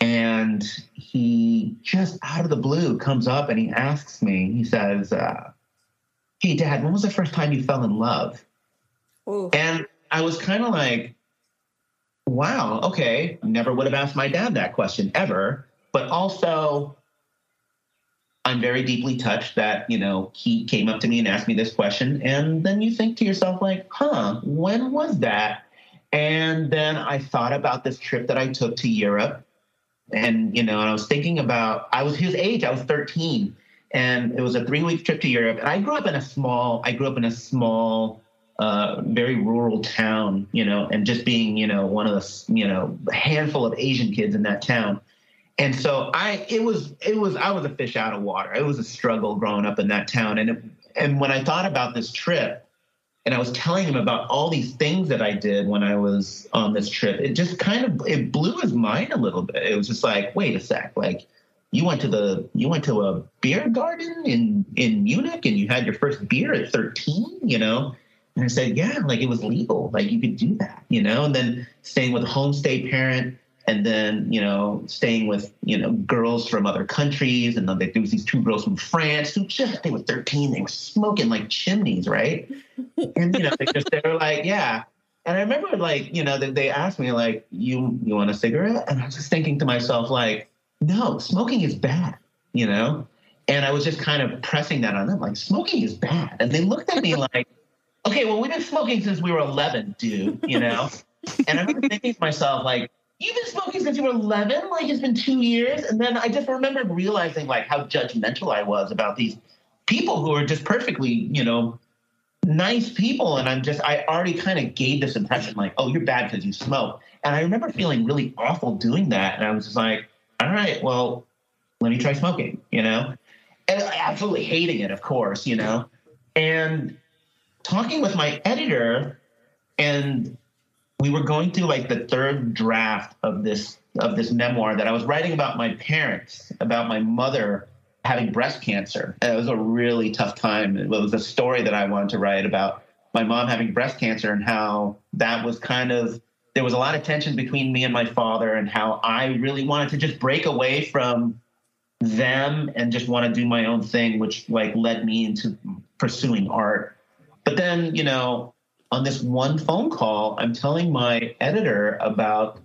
And he just out of the blue comes up and he asks me, he says, uh, Hey, dad, when was the first time you fell in love? Ooh. And I was kind of like, wow, okay, never would have asked my dad that question ever. But also, I'm very deeply touched that, you know, he came up to me and asked me this question. And then you think to yourself, like, huh, when was that? And then I thought about this trip that I took to Europe and, you know, and I was thinking about, I was his age, I was 13. And it was a three week trip to Europe. And I grew up in a small, I grew up in a small, uh, very rural town, you know, and just being, you know, one of the, you know, a handful of Asian kids in that town. And so I, it was, it was, I was a fish out of water. It was a struggle growing up in that town. And, it, and when I thought about this trip, and I was telling him about all these things that I did when I was on this trip. It just kind of it blew his mind a little bit. It was just like, wait a sec, like you went to the you went to a beer garden in in Munich and you had your first beer at 13, you know? And I said, yeah, like it was legal, like you could do that, you know? And then staying with a homestay parent and then you know staying with you know girls from other countries. And then there was these two girls from france who just they were 13 they were smoking like chimneys right? And you know they just they were like yeah. And i remember like you know they, they asked me like you you want a cigarette? And i was just thinking to myself like no smoking is bad you know? And i was just kind of pressing that on them like smoking is bad. And they looked at me like okay well we've been smoking since we were 11 dude you know? And i remember thinking to myself like you've been smoking since you were 11 like it's been two years and then i just remember realizing like how judgmental i was about these people who are just perfectly you know nice people and i'm just i already kind of gave this impression like oh you're bad because you smoke. And i remember feeling really awful doing that and i was just like all right well let me try smoking you know? And absolutely hating it of course you know? And talking with my editor and we were going through like the third draft of this of this memoir that I was writing about my parents, about my mother having breast cancer. And it was a really tough time. It was a story that I wanted to write about my mom having breast cancer and how that was kind of there was a lot of tension between me and my father and how I really wanted to just break away from them and just want to do my own thing which like led me into pursuing art. But then, you know, on this one phone call, I'm telling my editor about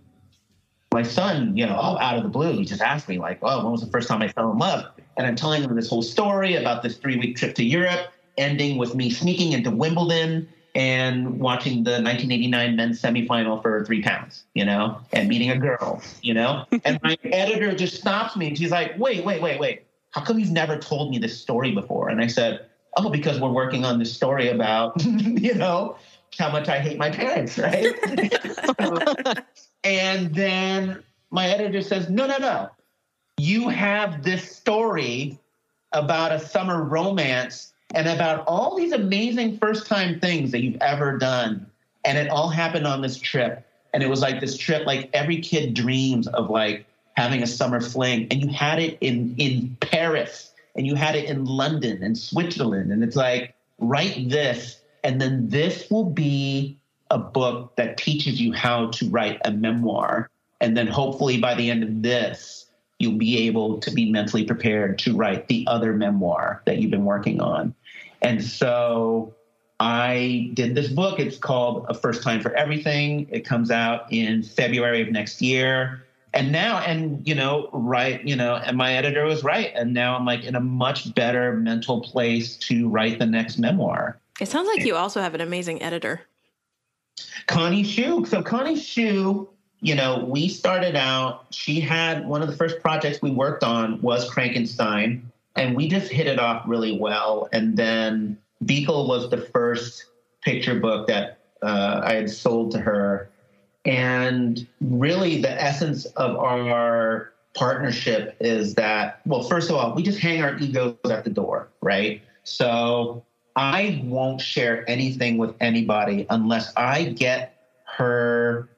my son, you know, out of the blue, he just asked me, like, oh, when was the first time I fell in love? And I'm telling him this whole story about this three week trip to Europe, ending with me sneaking into Wimbledon and watching the 1989 men's semifinal for three pounds, you know, and meeting a girl, you know. and my editor just stops me and she's like, wait, wait, wait, wait. How come you've never told me this story before? And I said, oh, because we're working on this story about, you know, how much I hate my parents, right? and then my editor says, no, no, no. You have this story about a summer romance and about all these amazing first time things that you've ever done. And it all happened on this trip. And it was like this trip, like every kid dreams of like having a summer fling. And you had it in, in Paris and you had it in London and Switzerland. And it's like, write this and then this will be a book that teaches you how to write a memoir. And then hopefully by the end of this, you'll be able to be mentally prepared to write the other memoir that you've been working on. And so I did this book. It's called A First Time for Everything. It comes out in February of next year. And now, and you know, right, you know, and my editor was right. And now I'm like in a much better mental place to write the next memoir. It sounds like you also have an amazing editor. Connie Hsu. So Connie Hsu, you know, we started out, she had one of the first projects we worked on was Crankenstein, and we just hit it off really well. And then Beekle was the first picture book that uh, I had sold to her. And really, the essence of our partnership is that, well, first of all, we just hang our egos at the door, right? So I won't share anything with anybody unless I get her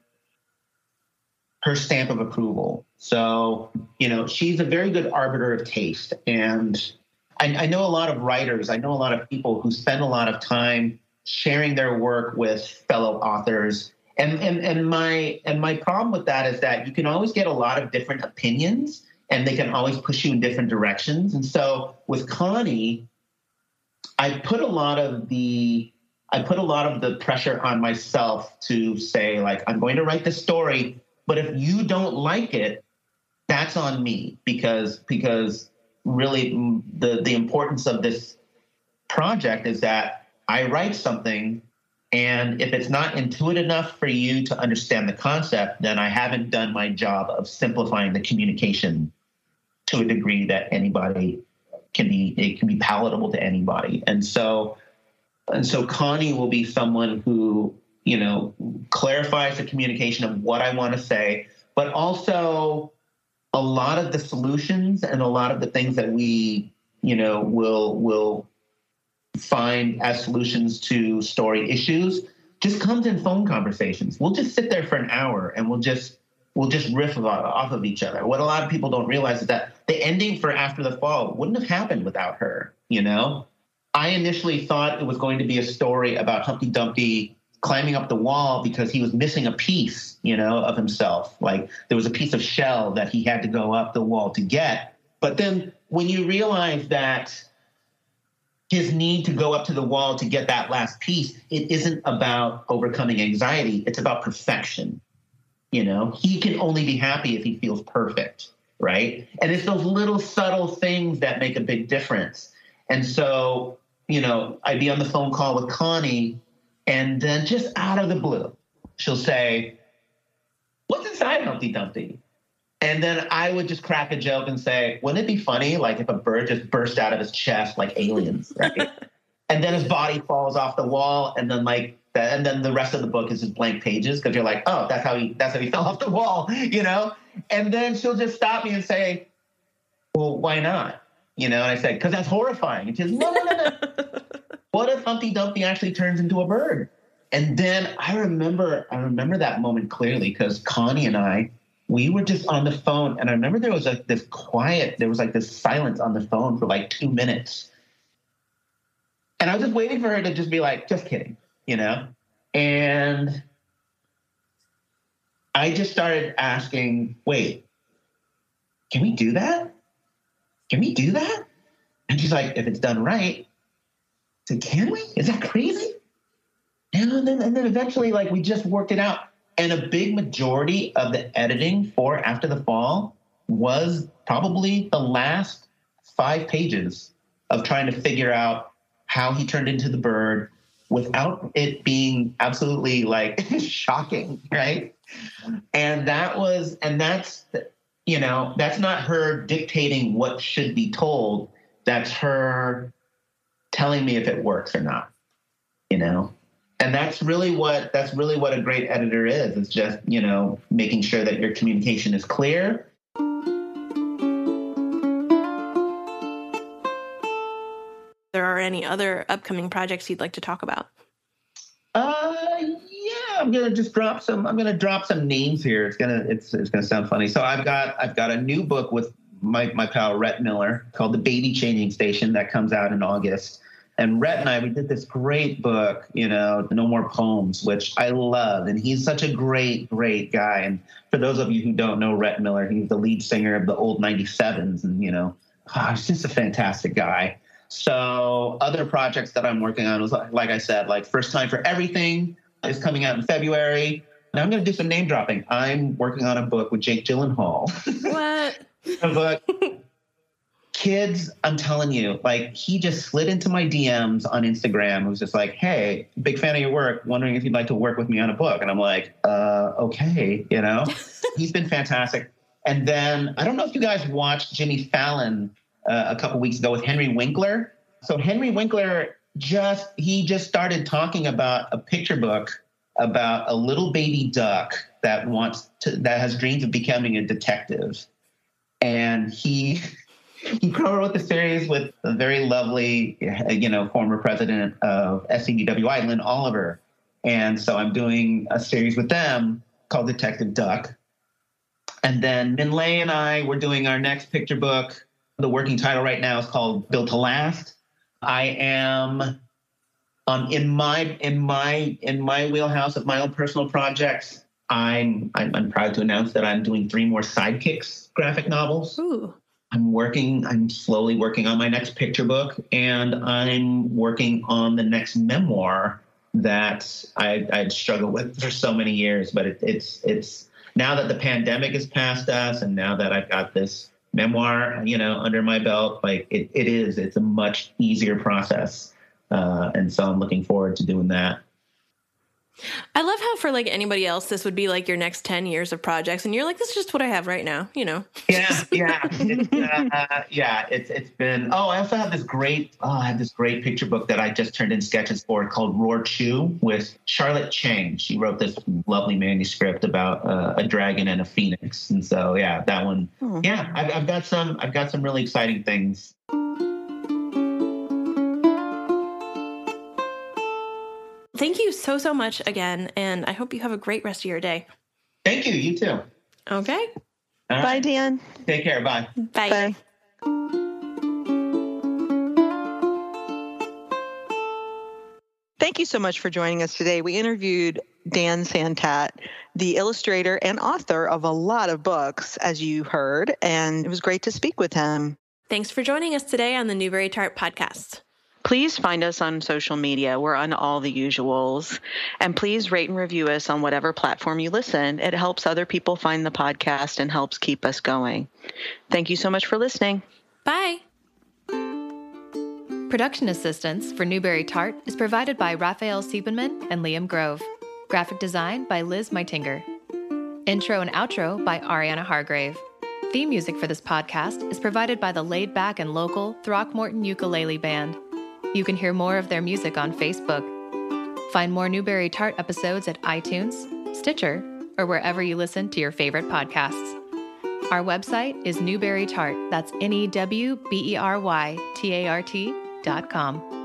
her stamp of approval. So, you know, she's a very good arbiter of taste. And I, I, know a lot of writers, I know a lot of people who spend a lot of time sharing their work with fellow authors. And, and, and my and my problem with that is that you can always get a lot of different opinions and they can always push you in different directions. And so with Connie, I put a lot of the I put a lot of the pressure on myself to say like I'm going to write the story, but if you don't like it, that's on me because because really mm, the the importance of this project is that I write something and if it's not intuitive enough for you to understand the concept, then I haven't done my job of simplifying the communication to a degree that anybody can be it can be palatable to anybody. And so and so Connie will be someone who, you know, clarifies the communication of what I want to say, but also a lot of the solutions and a lot of the things that we, you know, will will find as solutions to story issues just comes in phone conversations. We'll just sit there for an hour and we'll just will just riff off of each other. What a lot of people don't realize is that the ending for After the Fall wouldn't have happened without her, you know? I initially thought it was going to be a story about Humpty Dumpty climbing up the wall because he was missing a piece, you know, of himself. Like there was a piece of shell that he had to go up the wall to get. But then when you realize that his need to go up to the wall to get that last piece, it isn't about overcoming anxiety, it's about perfection. You know, he can only be happy if he feels perfect, right? And it's those little subtle things that make a big difference. And so, you know, I'd be on the phone call with Connie, and then just out of the blue, she'll say, What's inside Humpty Dumpty? And then I would just crack a joke and say, Wouldn't it be funny, like if a bird just burst out of his chest like aliens, right? and then his body falls off the wall, and then like and then the rest of the book is just blank pages because you're like, oh, that's how he that's how he fell off the wall, you know. And then she'll just stop me and say, well, why not? You know, and I said, because that's horrifying. And she's no, no, no, no. what if Humpty Dumpty actually turns into a bird? And then I remember, I remember that moment clearly because Connie and I, we were just on the phone, and I remember there was like this quiet, there was like this silence on the phone for like two minutes. And I was just waiting for her to just be like, just kidding you know? And I just started asking, wait, can we do that? Can we do that? And she's like, if it's done right. I said, can we? Is that crazy? And then and then eventually like we just worked it out. And a big majority of the editing for After the Fall was probably the last five pages of trying to figure out how he turned into the bird without it being absolutely like shocking, right? And that was, and that's, you know, that's not her dictating what should be told. That's her telling me if it works or not, you know? And that's really what that's really what a great editor is. It's just, you know, making sure that your communication is clear any other upcoming projects you'd like to talk about? Uh, yeah, I'm gonna just drop some. I'm gonna drop some names here. It's gonna it's it's gonna sound funny. So I've got I've got a new book with my my pal Rhett Miller called The Baby Changing Station that comes out in August. And Rhett and I, we did this great book, you know, No More Poems, which I love. And he's such a great, great guy. And for those of you who don't know Rhett Miller, he's the lead singer of the old 97s. And, you know, he's just a fantastic guy. So other projects that I'm working on was like I said, like First Time for Everything is coming out in February. Now I'm going to do some name dropping. I'm working on a book with Jake Gyllenhaal. What? a book. Kids, I'm telling you, like he just slid into my DMs on Instagram. It was just like, "Hey, big fan of your work. Wondering if you'd like to work with me on a book." And I'm like, "Uh, okay." You know, he's been fantastic. And then I don't know if you guys watched Jimmy Fallon uh, a couple weeks ago with Henry Winkler. So Henry Winkler just he just started talking about a picture book about a little baby duck that wants to that has dreams of becoming a detective, and he he co-wrote the series with a very lovely you know former president of SCBWI, Lin Oliver, and so I'm doing a series with them called Detective Duck. And then Minh Lê and I were doing our next picture book the working title right now is called Built to Last. I am um, in my in my in my wheelhouse of my own personal projects. I'm, I'm I'm proud to announce that I'm doing three more sidekicks graphic novels. Ooh. I'm working. I'm slowly working on my next picture book, and I'm working on the next memoir that I, I'd struggled with for so many years. But it, it's it's now that the pandemic is past us, and now that I've got this memoir, you know, under my belt, like it, it is, it's a much easier process. Uh, and so I'm looking forward to doing that. I love how for like anybody else, this would be like your next 10 years of projects. And you're like, this is just what I have right now, you know? Yeah. Yeah. It's, uh, yeah. It's, it's been, oh, I also have this great, oh, I have this great picture book that I just turned in sketches for called Roar Chew with Charlotte Chang. She wrote this lovely manuscript about uh, a dragon and a phoenix. And so, yeah, that one, oh. yeah, I've, I've got some, I've got some really exciting things Thank you so, so much again. And I hope you have a great rest of your day. Thank you. You too. Okay. Right. Bye, Dan. Take care. Bye. Bye. Bye. Thank you so much for joining us today. We interviewed Dan Santat, the illustrator and author of a lot of books, as you heard, and it was great to speak with him. Thanks for joining us today on the Newbery Tart podcast. Please find us on social media. We're on all the usuals. And please rate and review us on whatever platform you listen. It helps other people find the podcast and helps keep us going. Thank you so much for listening. Bye. Production assistance for Newbery Tart is provided by Raphael Siebenman and Liam Grove. Graphic design by Liz Meitinger. Intro and outro by Ariana Hargrave. Theme music for this podcast is provided by the laid back and local Throckmorton Ukulele Band. You can hear more of their music on Facebook. Find more Newbery Tart episodes at iTunes, Stitcher, or wherever you listen to your favorite podcasts. Our website is Newbery Tart. That's N E W B E R Y T A R T dot com.